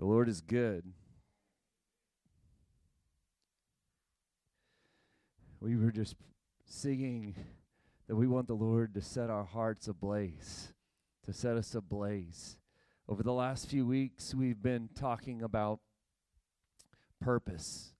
The Lord is good. We were just singing that we want the Lord to set our hearts ablaze, to set us ablaze. Over the last few weeks, we've been talking about purpose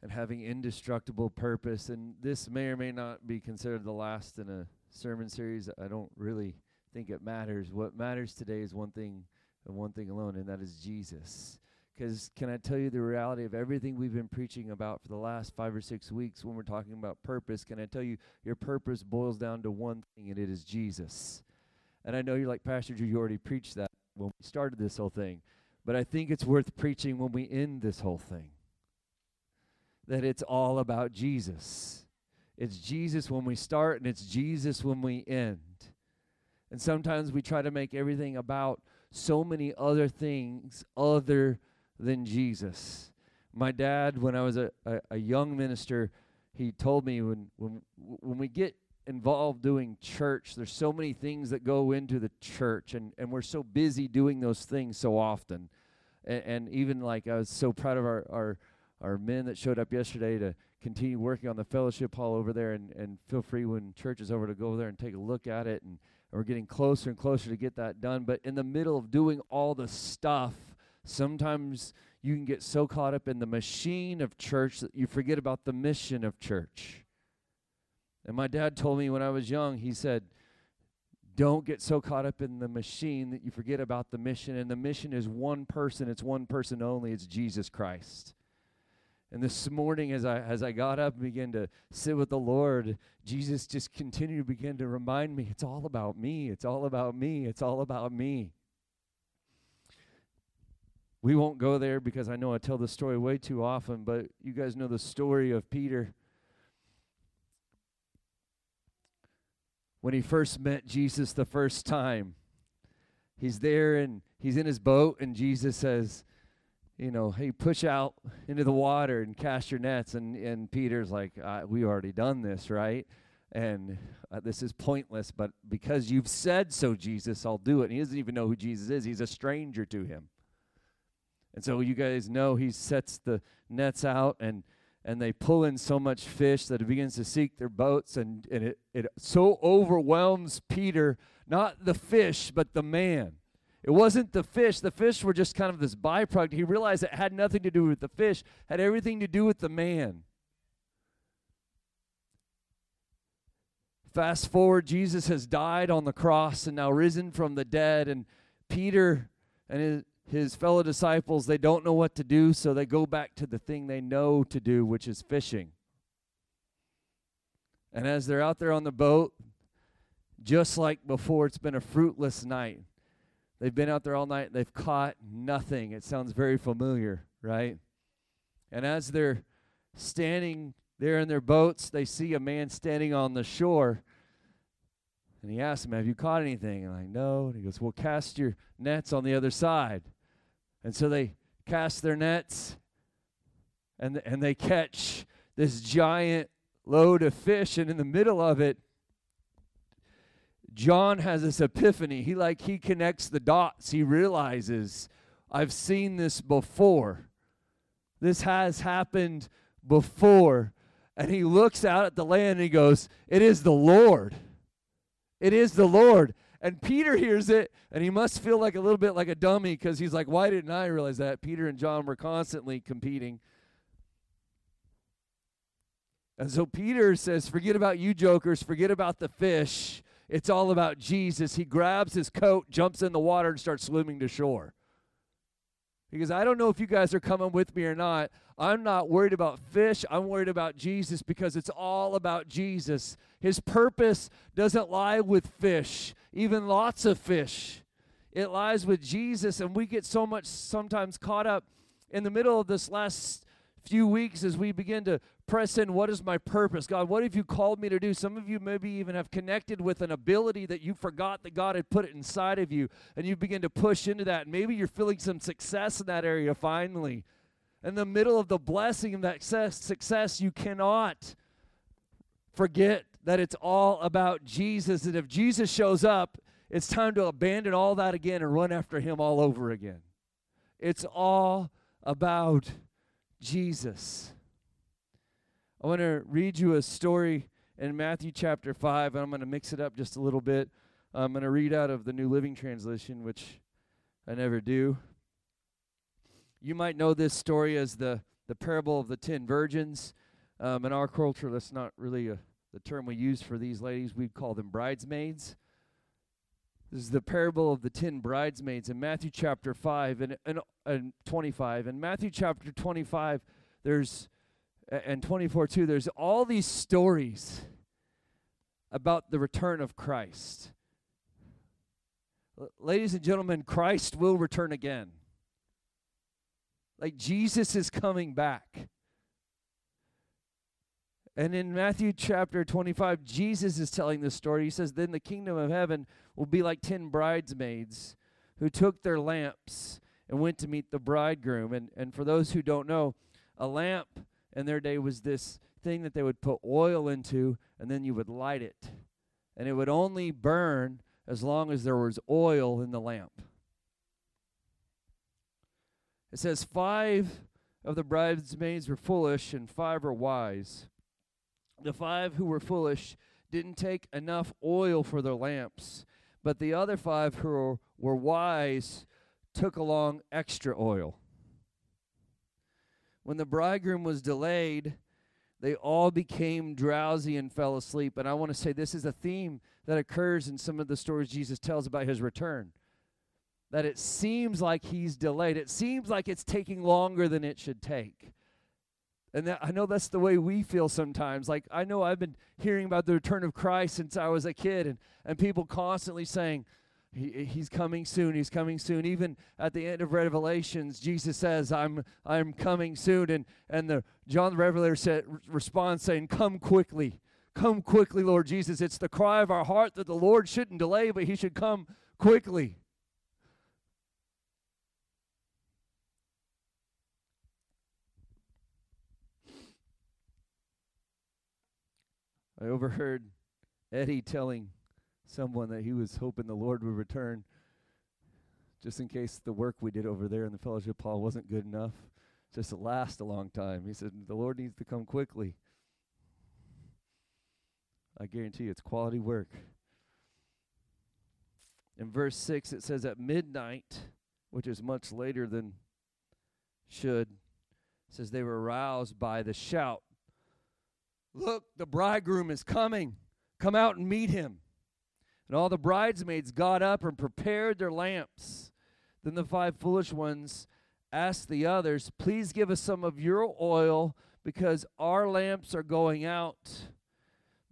and having indestructible purpose. And this may or may not be considered the last in a sermon series. I don't really think it matters. What matters today is one thing and one thing alone, and that is Jesus. Because can I tell you the reality of everything we've been preaching about for the last five or six weeks when we're talking about purpose? Can I tell you your purpose boils down to one thing, and it is Jesus. And I know you're like, Pastor Drew, you already preached that when we started this whole thing. But I think it's worth preaching when we end this whole thing. That it's all about Jesus. It's Jesus when we start, and it's Jesus when we end. And sometimes we try to make everything about so many other things other than Jesus. My dad, when I was a, a, a young minister, he told me when, when, when we get involved doing church, there's so many things that go into the church, and, and we're so busy doing those things so often. And, and even like I was so proud of our, our, our men that showed up yesterday to continue working on the fellowship hall over there, and, and feel free when church is over to go over there and take a look at it. And, we're getting closer and closer to get that done. But in the middle of doing all the stuff, sometimes you can get so caught up in the machine of church that you forget about the mission of church. And my dad told me when I was young, he said, don't get so caught up in the machine that you forget about the mission. And the mission is one person, it's one person only, it's Jesus Christ. And this morning, as I as I got up and began to sit with the Lord, Jesus just continued to begin to remind me, it's all about me, it's all about me, it's all about me. We won't go there because I know I tell the story way too often, but you guys know the story of Peter when he first met Jesus the first time. He's there and he's in his boat, and Jesus says, you know, hey, push out into the water and cast your nets. And, and Peter's like, uh, we already done this, right? And uh, this is pointless, but because you've said so, Jesus, I'll do it. And he doesn't even know who Jesus is, he's a stranger to him. And so you guys know he sets the nets out and and they pull in so much fish that it begins to seek their boats and, and it, it so overwhelms peter not the fish but the man it wasn't the fish the fish were just kind of this byproduct he realized it had nothing to do with the fish had everything to do with the man fast forward jesus has died on the cross and now risen from the dead and peter and his, his fellow disciples, they don't know what to do, so they go back to the thing they know to do, which is fishing. And as they're out there on the boat, just like before, it's been a fruitless night. They've been out there all night, they've caught nothing. It sounds very familiar, right? And as they're standing there in their boats, they see a man standing on the shore and he asks him, Have you caught anything? And I'm like, No. And he goes, Well, cast your nets on the other side. And so they cast their nets and, and they catch this giant load of fish. And in the middle of it, John has this epiphany. He like he connects the dots. He realizes, I've seen this before. This has happened before. And he looks out at the land and he goes, It is the Lord. It is the Lord. And Peter hears it, and he must feel like a little bit like a dummy because he's like, Why didn't I realize that? Peter and John were constantly competing. And so Peter says, Forget about you jokers, forget about the fish. It's all about Jesus. He grabs his coat, jumps in the water, and starts swimming to shore. Because I don't know if you guys are coming with me or not. I'm not worried about fish. I'm worried about Jesus because it's all about Jesus. His purpose doesn't lie with fish, even lots of fish. It lies with Jesus, and we get so much sometimes caught up in the middle of this last few weeks as we begin to press in what is my purpose? God what have you called me to do? Some of you maybe even have connected with an ability that you forgot that god had put it inside of you and you begin to push into that. And maybe you're feeling some success in that area finally. In the middle of the blessing of that success, success you cannot forget that it's all about jesus. And if jesus shows up it's time to abandon all that again and run after Him all over again. It's all about Jesus. I want to read you a story in Matthew chapter 5. and I'm going to mix it up just a little bit. I'm going to read out of the New Living Translation, which I never do. You might know this story as the, the parable of the ten virgins. Um, in our culture, that's not really a, the term we use for these ladies. We'd call them bridesmaids. This is the parable of the ten bridesmaids in Matthew chapter 5 and, and, and 25. In Matthew chapter 25, there's, and 24 too, there's all these stories about the return of Christ. L- ladies and gentlemen, Christ will return again. Like Jesus is coming back. And in Matthew chapter 25, Jesus is telling this story. He says, Then the kingdom of heaven will be like ten bridesmaids who took their lamps and went to meet the bridegroom. And, and for those who don't know, a lamp in their day was this thing that they would put oil into, and then you would light it. And it would only burn as long as there was oil in the lamp. It says, Five of the bridesmaids were foolish, and five were wise. The five who were foolish didn't take enough oil for their lamps, but the other five who were, were wise took along extra oil. When the bridegroom was delayed, they all became drowsy and fell asleep. And I want to say this is a theme that occurs in some of the stories Jesus tells about his return that it seems like he's delayed. It seems like it's taking longer than it should take. And that, I know that's the way we feel sometimes. Like, I know I've been hearing about the return of Christ since I was a kid, and, and people constantly saying, he, he's coming soon. He's coming soon. Even at the end of revelations jesus says i'm i'm coming soon. And and the john the revelator said responds saying come quickly. Come quickly lord jesus. It's the cry of our heart that the lord shouldn't delay but he should come quickly. I overheard Eddie telling someone that he was hoping the Lord would return just in case the work we did over there in the fellowship hall wasn't good enough just to last a long time. He said, The Lord needs to come quickly. I guarantee you it's quality work. In verse 6, it says, At midnight, which is much later than should, says they were aroused by the shout Look, the bridegroom is coming. Come out and meet him. And all the bridesmaids got up and prepared their lamps. Then the five foolish ones asked the others, Please give us some of your oil because our lamps are going out.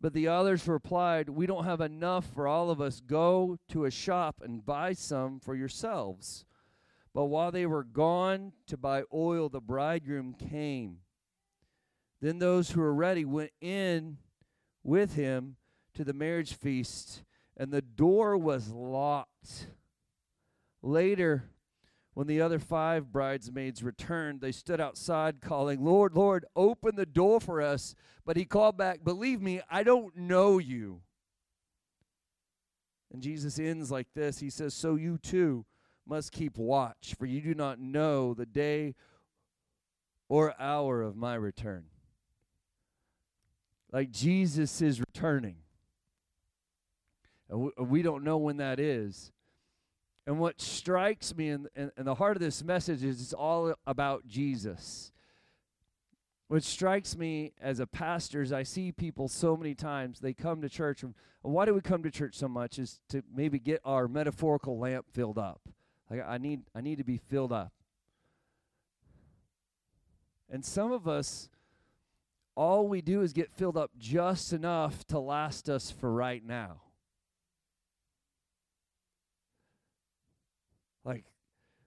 But the others replied, We don't have enough for all of us. Go to a shop and buy some for yourselves. But while they were gone to buy oil, the bridegroom came. Then those who were ready went in with him to the marriage feast, and the door was locked. Later, when the other five bridesmaids returned, they stood outside calling, Lord, Lord, open the door for us. But he called back, Believe me, I don't know you. And Jesus ends like this He says, So you too must keep watch, for you do not know the day or hour of my return like Jesus is returning. We don't know when that is. And what strikes me in, in, in, the heart of this message is it's all about Jesus. What strikes me as a pastor is I see people so many times, they come to church. And why do we come to church so much? Is to maybe get our metaphorical lamp filled up. Like I need, I need to be filled up. And some of us, all we do is get filled up just enough to last us for right now. Like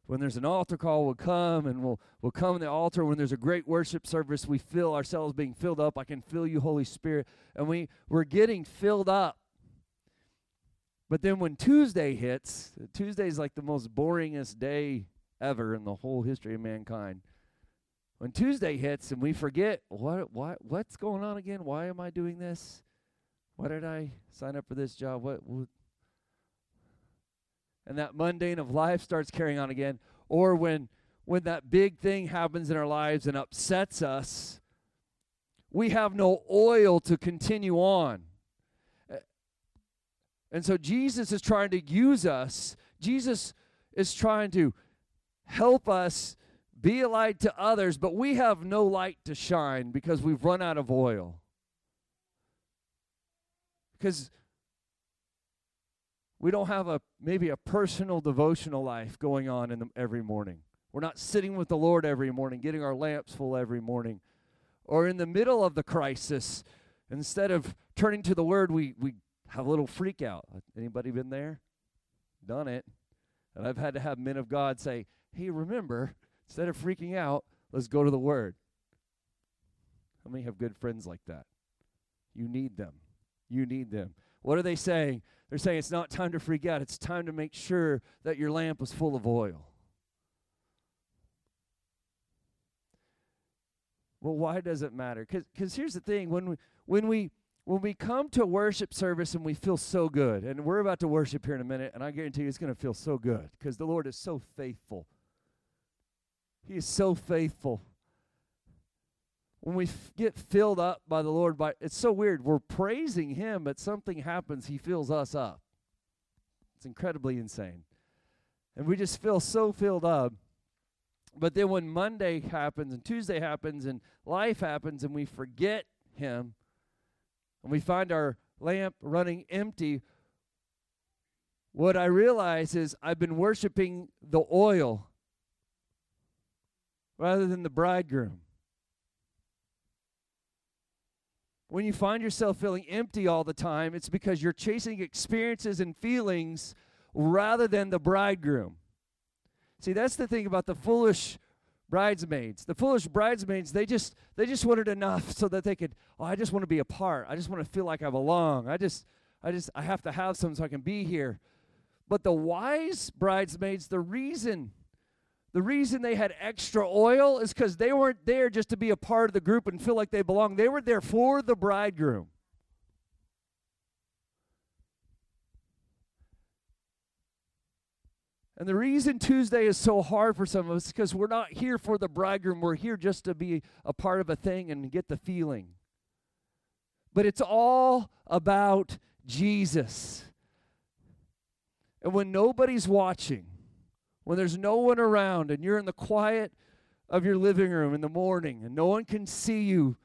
when there's an altar call, we'll come and we'll we'll come to the altar. When there's a great worship service, we feel ourselves being filled up. I can feel you, Holy Spirit, and we we're getting filled up. But then when Tuesday hits, Tuesday is like the most boringest day ever in the whole history of mankind when Tuesday hits and we forget what what what's going on again? Why am I doing this? Why did I sign up for this job? What, what and that mundane of life starts carrying on again, or when when that big thing happens in our lives and upsets us, we have no oil to continue on. Eh, and so Jesus is trying to use us. Jesus is trying to help us be a light to others, but we have no light to shine because we've run out of oil. Because we don't have a maybe a personal devotional life going on in the, every morning. We're not sitting with the Lord every morning, getting our lamps full every morning. Or in the middle of the crisis, instead of turning to the word, we we have a little freak out. Anybody been there? Done it. And I've had to have men of God say, "Hey, remember, instead of freaking out, let's go to the word." How many have good friends like that? You need them. You need them. What are they saying? They're saying it's not time to freak out. It's time to make sure that your lamp is full of oil. Well, why does it matter? Because here's the thing: when we when we when we come to worship service and we feel so good, and we're about to worship here in a minute, and I guarantee you it's going to feel so good because the Lord is so faithful. He is so faithful. When we f- get filled up by the Lord, by it's so weird. We're praising Him, but something happens. He fills us up. It's incredibly insane, and we just feel so filled up. But then when Monday happens and Tuesday happens and life happens, and we forget Him and we find our lamp running empty, what I realize is I've been worshiping the oil rather than the bridegroom. When you find yourself feeling empty all the time, it's because you're chasing experiences and feelings rather than the bridegroom. See, that's the thing about the foolish bridesmaids. The foolish bridesmaids, they just they just wanted enough so that they could, oh, I just want to be a part. I just want to feel like I belong. I just I just I have to have some so I can be here. But the wise bridesmaids, the reason the reason they had extra oil is because they weren't there just to be a part of the group and feel like they belong. They were there for the bridegroom. And the reason Tuesday is so hard for some of us is because we're not here for the bridegroom. We're here just to be a part of a thing and get the feeling. But it's all about Jesus. And when nobody's watching, when there's no one around, and you're in the quiet of your living room in the morning and no one can see you,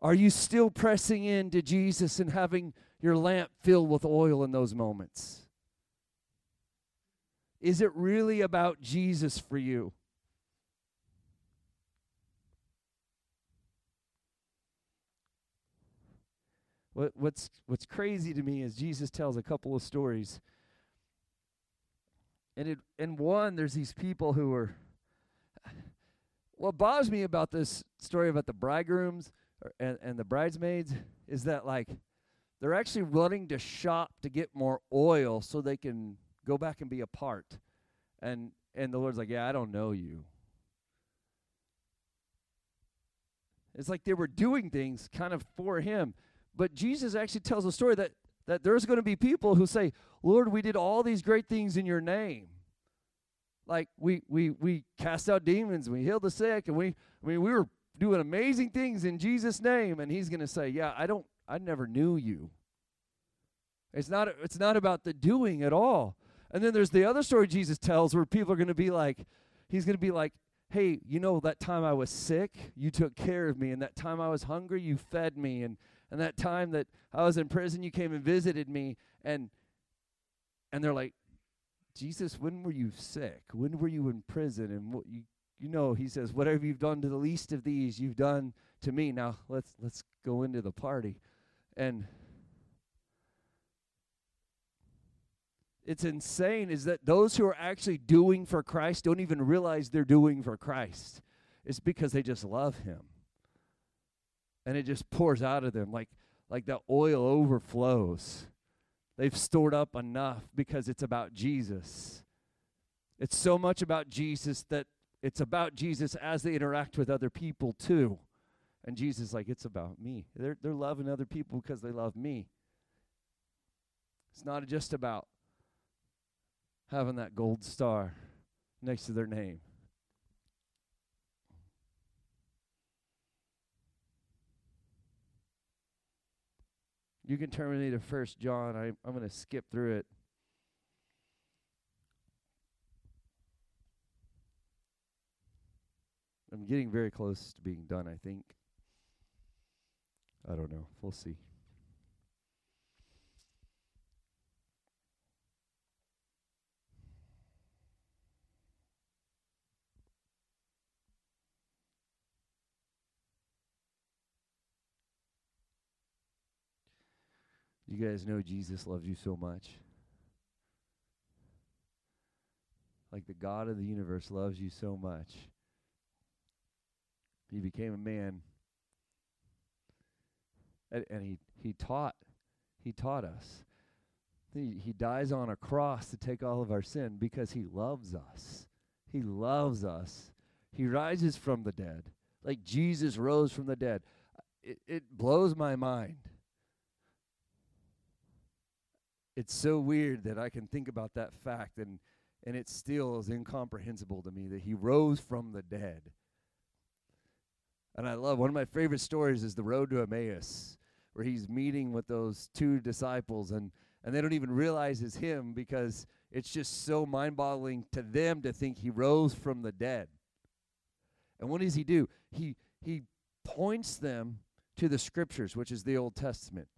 are you still pressing in to Jesus and having your lamp filled with oil in those moments? Is it really about Jesus for you? What, what's, what's crazy to me is Jesus tells a couple of stories. And it, in one, there's these people who are. What bothers me about this story about the bridegrooms and, and the bridesmaids is that, like, they're actually running to shop to get more oil so they can Go back and be a part. And and the Lord's like, Yeah, I don't know you. It's like they were doing things kind of for him. But Jesus actually tells a story that, that there's going to be people who say, Lord, we did all these great things in your name. Like we we we cast out demons, we healed the sick, and we I mean we were doing amazing things in Jesus' name. And he's gonna say, Yeah, I don't I never knew you. It's not it's not about the doing at all. And then there's the other story Jesus tells where people are going to be like, he's going to be like, hey, you know, that time I was sick, you took care of me. And that time I was hungry, you fed me. And, and that time that I was in prison, you came and visited me. And, and they're like, Jesus, when were you sick? When were you in prison? And what you, you know, he says, whatever you've done to the least of these, you've done to me. Now let's, let's go into the party. And it's insane is that those who are actually doing for Christ don't even realize they're doing for Christ. It's because they just love him. And it just pours out of them like like the oil overflows. They've stored up enough because it's about Jesus. It's so much about Jesus that it's about Jesus as they interact with other people too. And Jesus like it's about me. They're they're loving other people because they love me. It's not just about having that gold star next to their name. You can turn me to First John. I, I'm going to skip through it. I'm getting very close to being done, I think. I don't know. We'll see. You guys know Jesus loves you so much. Like the God of the universe loves you so much. He became a man. And, and he, he taught he taught us. He, he dies on a cross to take all of our sin because he loves us. He loves us. He rises from the dead. Like Jesus rose from the dead. It, it blows my mind it's so weird that I can think about that fact and and it still is incomprehensible to me that he rose from the dead. And I love one of my favorite stories is the road to Emmaus, where he's meeting with those two disciples and and they don't even realize it's him because it's just so mind-boggling to them to think he rose from the dead. And what does he do? He he points them to the scriptures, which is the Old Testament.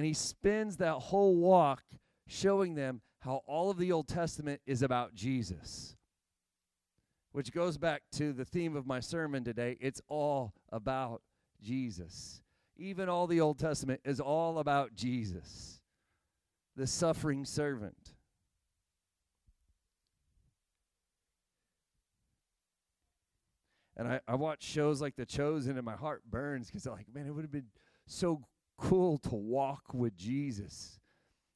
And he spends that whole walk showing them how all of the Old Testament is about Jesus. Which goes back to the theme of my sermon today. It's all about Jesus. Even all the Old Testament is all about Jesus, the suffering servant. And I, I watch shows like The Chosen, and my heart burns because like, man, it would have been so cool to walk with Jesus.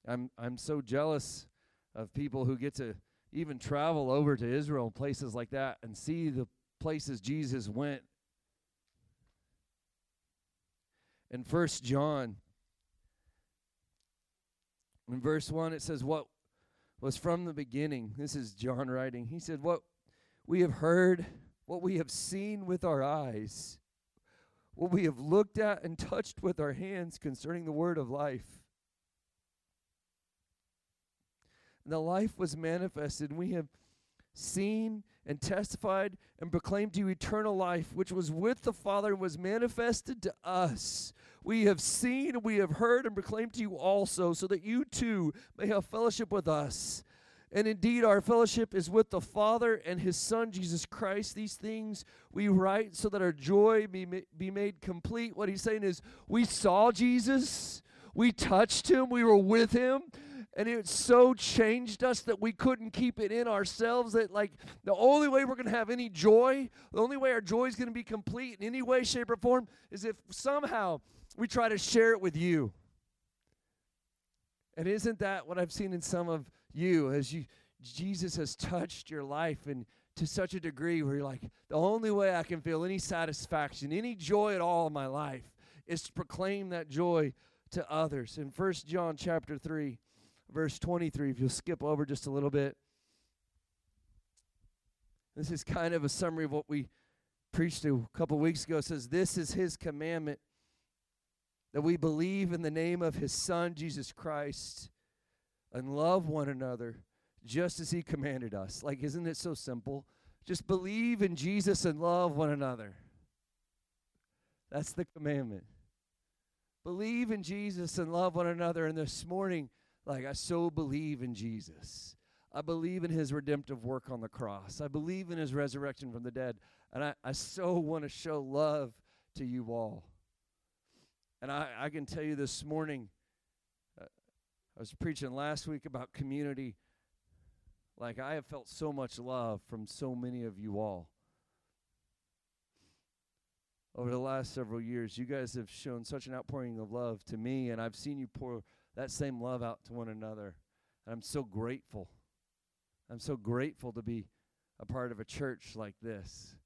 I'm I'm so jealous of people who get to even travel over to Israel and places like that and see the places Jesus went. In First John, in verse 1, it says, What was from the beginning. This is John writing. He said, What we have heard, what we have seen with our eyes, what we have looked at and touched with our hands concerning the word of life. And the life was manifested, and we have seen and testified and proclaimed to you eternal life, which was with the Father and was manifested to us. We have seen, we have heard, and proclaimed to you also, so that you too may have fellowship with us. And indeed, our fellowship is with the Father and His Son, Jesus Christ. These things we write so that our joy be, be made complete. What he's saying is, we saw Jesus, we touched Him, we were with Him. And it so changed us that we couldn't keep it in ourselves. That, like, the only way we're going to have any joy, the only way our joy is going to be complete in any way, shape, or form is if somehow we try to share it with you. And isn't that what I've seen in some of you as you Jesus has touched your life and to such a degree where you're like, the only way I can feel any satisfaction, any joy at all in my life is to proclaim that joy to others. In First John chapter 3, verse 23, if you'll skip over just a little bit. This is kind of a summary of what we preached a couple weeks ago. It says, This is his commandment that we believe in the name of his Son, Jesus Christ, and love one another just as he commanded us. Like, isn't it so simple? Just believe in Jesus and love one another. That's the commandment. Believe in Jesus and love one another. And this morning, like, I so believe in Jesus. I believe in his redemptive work on the cross. I believe in his resurrection from the dead. And I, I so want to show love to you all. And I, I can tell you this morning, I was preaching last week about community. Like, I have felt so much love from so many of you all. Over the last several years, you guys have shown such an outpouring of love to me, and I've seen you pour that same love out to one another. And I'm so grateful. I'm so grateful to be a part of a church like this.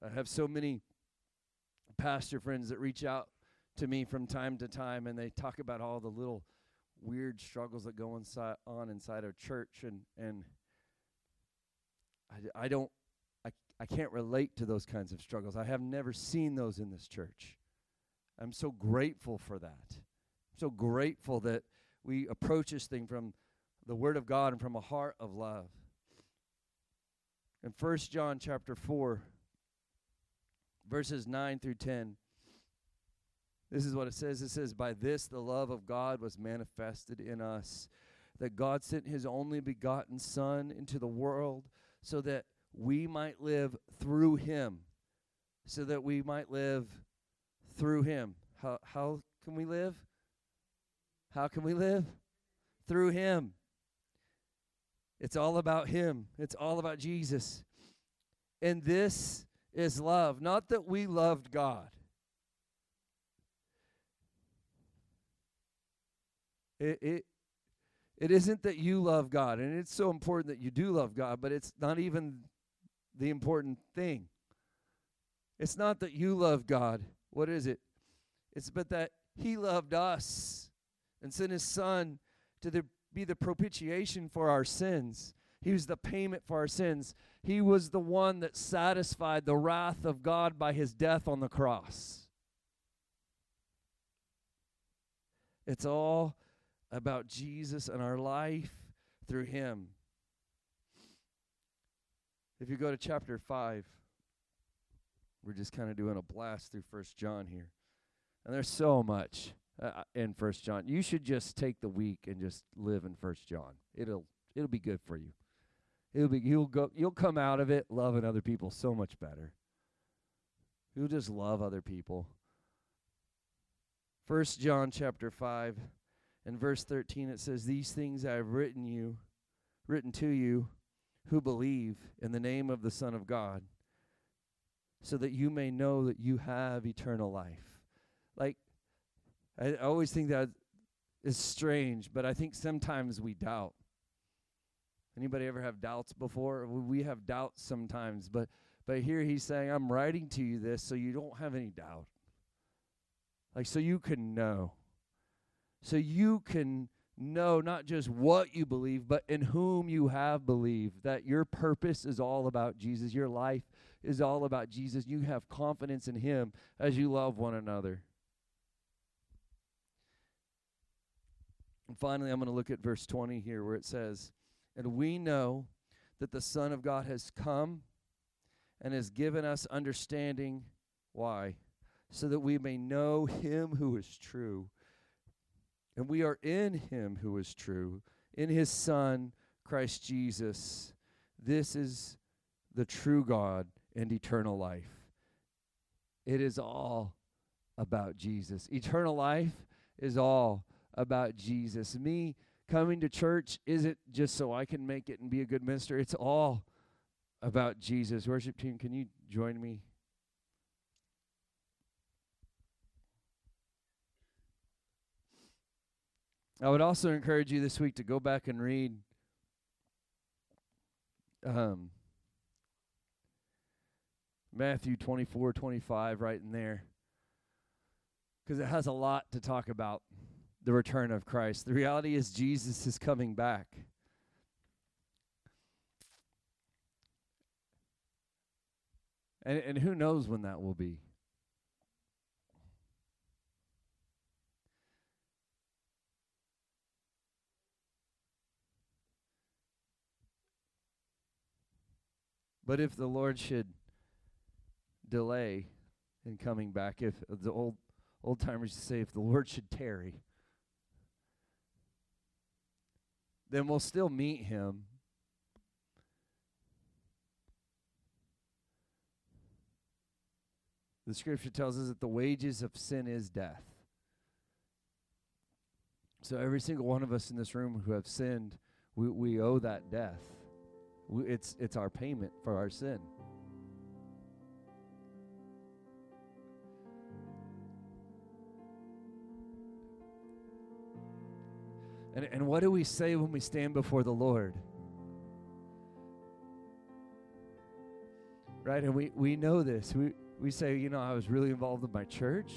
I have so many pastor friends that reach out to me from time to time, and they talk about all the little weird struggles that go inside on inside our church and and I, I don't I, I can't relate to those kinds of struggles. I have never seen those in this church. I'm so grateful for that. I'm so grateful that we approach this thing from the word of God and from a heart of love. In First John chapter 4 verses 9 through 10 this is what it says. It says, By this the love of God was manifested in us, that God sent his only begotten Son into the world so that we might live through him. So that we might live through him. How, how can we live? How can we live? Through him. It's all about him, it's all about Jesus. And this is love. Not that we loved God It, it, it isn't that you love God, and it's so important that you do love God, but it's not even the important thing. It's not that you love God. What is it? It's but that He loved us and sent His Son to the, be the propitiation for our sins. He was the payment for our sins. He was the one that satisfied the wrath of God by His death on the cross. It's all about Jesus and our life through him. If you go to chapter 5, we're just kind of doing a blast through First John here. And there's so much uh, uh in First John. You should just take the week and just live in First John. It'll it'll be good for you. It'll be you'll go you'll come out of it loving other people so much better. You'll just love other people. First John chapter 5 in verse 13 it says these things i have written you written to you who believe in the name of the son of god so that you may know that you have eternal life. Like i always think that is strange but i think sometimes we doubt. Anybody ever have doubts before? We have doubts sometimes but but here he's saying i'm writing to you this so you don't have any doubt. Like so you can know so you can know not just what you believe, but in whom you have believed. That your purpose is all about Jesus. Your life is all about Jesus. You have confidence in Him as you love one another. And finally, I'm going to look at verse 20 here where it says, And we know that the Son of God has come and has given us understanding. Why? So that we may know Him who is true and we are in him who is true, in his Son, Christ Jesus. This is the true God and eternal life. It is all about Jesus. Eternal life is all about Jesus. Me coming to church isn't just so I can make it and be a good minister, it's all about Jesus. Worship team, can you join me? I would also encourage you this week to go back and read um, Matthew 24, 25, right in there. Because it has a lot to talk about the return of Christ. The reality is, Jesus is coming back. And, and who knows when that will be? But if the Lord should delay in coming back, if the old old timers say if the Lord should tarry, then we'll still meet him. The scripture tells us that the wages of sin is death. So every single one of us in this room who have sinned, we, we owe that death. It's, it's our payment for our sin. And, and what do we say when we stand before the Lord? Right? And we, we know this. We, we say, you know, I was really involved in my church.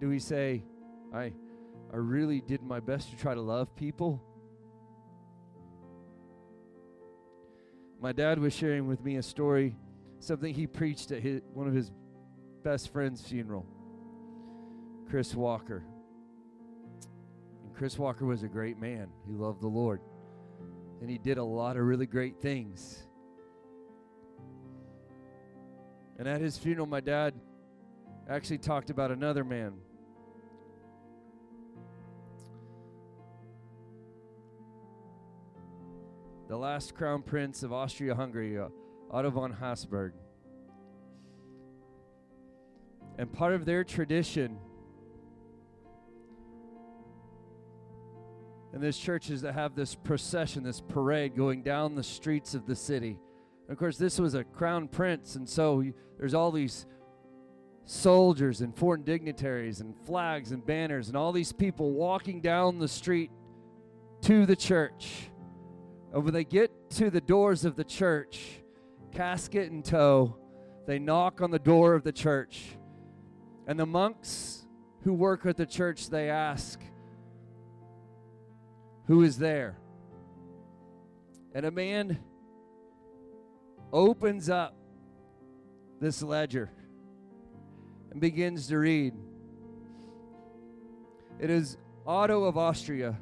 Do we say, I, I really did my best to try to love people. My dad was sharing with me a story, something he preached at his, one of his best friend's funeral, Chris Walker. And Chris Walker was a great man. He loved the Lord. And he did a lot of really great things. And at his funeral, my dad actually talked about another man. The last crown prince of Austria Hungary, uh, Otto von Habsburg. And part of their tradition in this church is to have this procession, this parade going down the streets of the city. And of course, this was a crown prince, and so there's all these soldiers and foreign dignitaries and flags and banners and all these people walking down the street to the church. And when they get to the doors of the church, casket in tow, they knock on the door of the church. And the monks who work at the church, they ask, Who is there? And a man opens up this ledger and begins to read. It is Otto of Austria,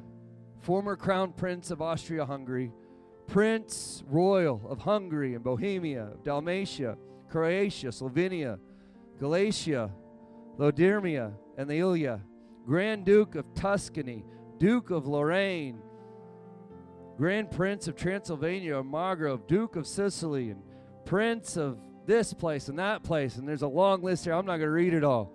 former crown prince of Austria Hungary, prince royal of Hungary and Bohemia, Dalmatia, Croatia, Slovenia, Galicia, Lodomeria, and the Illyria, Grand Duke of Tuscany, Duke of Lorraine, Grand Prince of Transylvania, Margrave, Duke of Sicily, and Prince of this place and that place, and there's a long list here. I'm not going to read it all.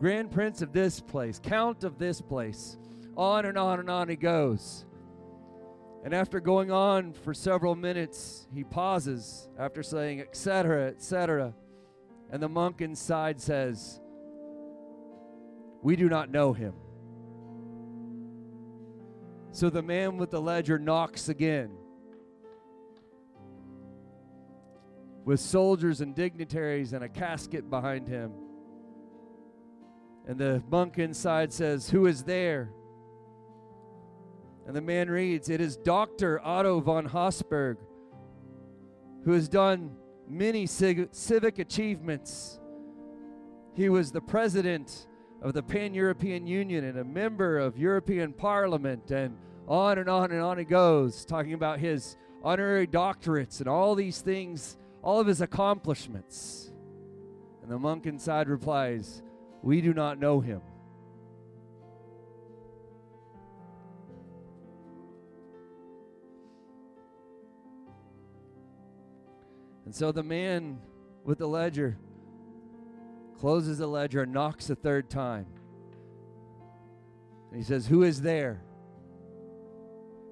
Grand Prince of this place, Count of this place. On and on and on he goes. And after going on for several minutes, he pauses after saying, etc., etc. And the monk inside says, We do not know him. So the man with the ledger knocks again. with soldiers and dignitaries and a casket behind him. And the monk inside says, Who is there? And the man reads, It is Dr. Otto von Habsburg, who has done many civic achievements. He was the president of the Pan European Union and a member of European Parliament, and on and on and on it goes, talking about his honorary doctorates and all these things all of his accomplishments. And the monk inside replies, We do not know him. And so the man with the ledger closes the ledger and knocks a third time. And he says, Who is there?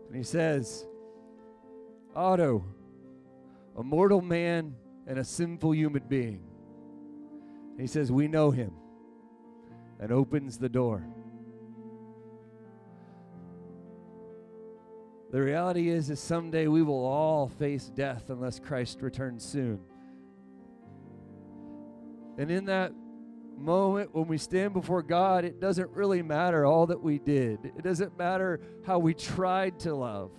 And he says, Otto a mortal man and a sinful human being. he says, We know him, and opens the door. The reality is, is someday we will all face death unless Christ returns soon. And in that moment when we stand before God, it doesn't really matter all that we did. It doesn't matter how we tried to love.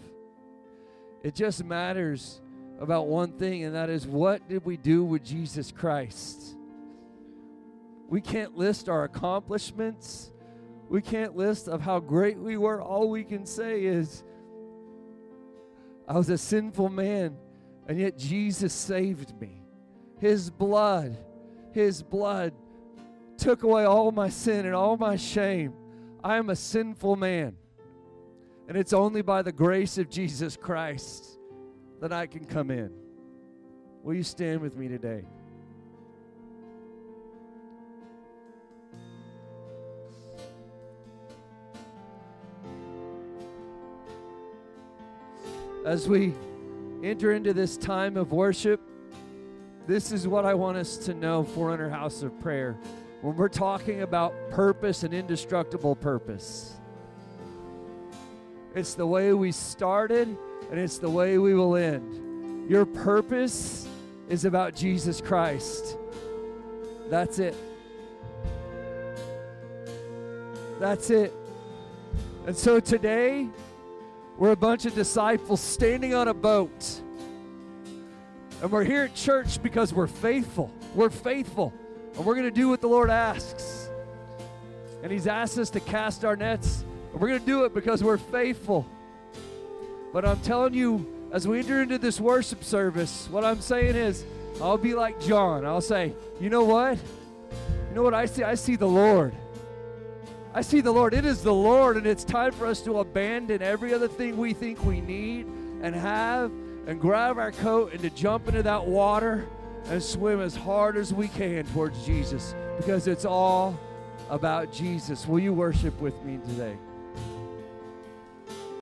It just matters about one thing, and that is what did we do with Jesus Christ? We can't list our accomplishments. We can't list of how great we were. All we can say is, I was a sinful man, and yet Jesus saved me. His blood, His blood took away all my sin and all my shame. I am a sinful man. And it's only by the grace of Jesus Christ that I can come in. Will you stand with me today? As we enter into this time of worship, this is what I want us to know, Forerunner House of Prayer. When we're talking about purpose and indestructible purpose, it's the way we started and it's the way we will end. Your purpose is about Jesus Christ. That's it. That's it. And so today, we're a bunch of disciples standing on a boat. And we're here at church because we're faithful. We're faithful. And we're going to do what the Lord asks. And He's asked us to cast our nets. And we're going to do it because we're faithful. But I'm telling you, as we enter into this worship service, what I'm saying is, I'll be like John. I'll say, you know what? You know what I see? I see the Lord. I see the Lord. It is the Lord, and it's time for us to abandon every other thing we think we need and have and grab our coat and to jump into that water and swim as hard as we can towards Jesus because it's all about Jesus. Will you worship with me today?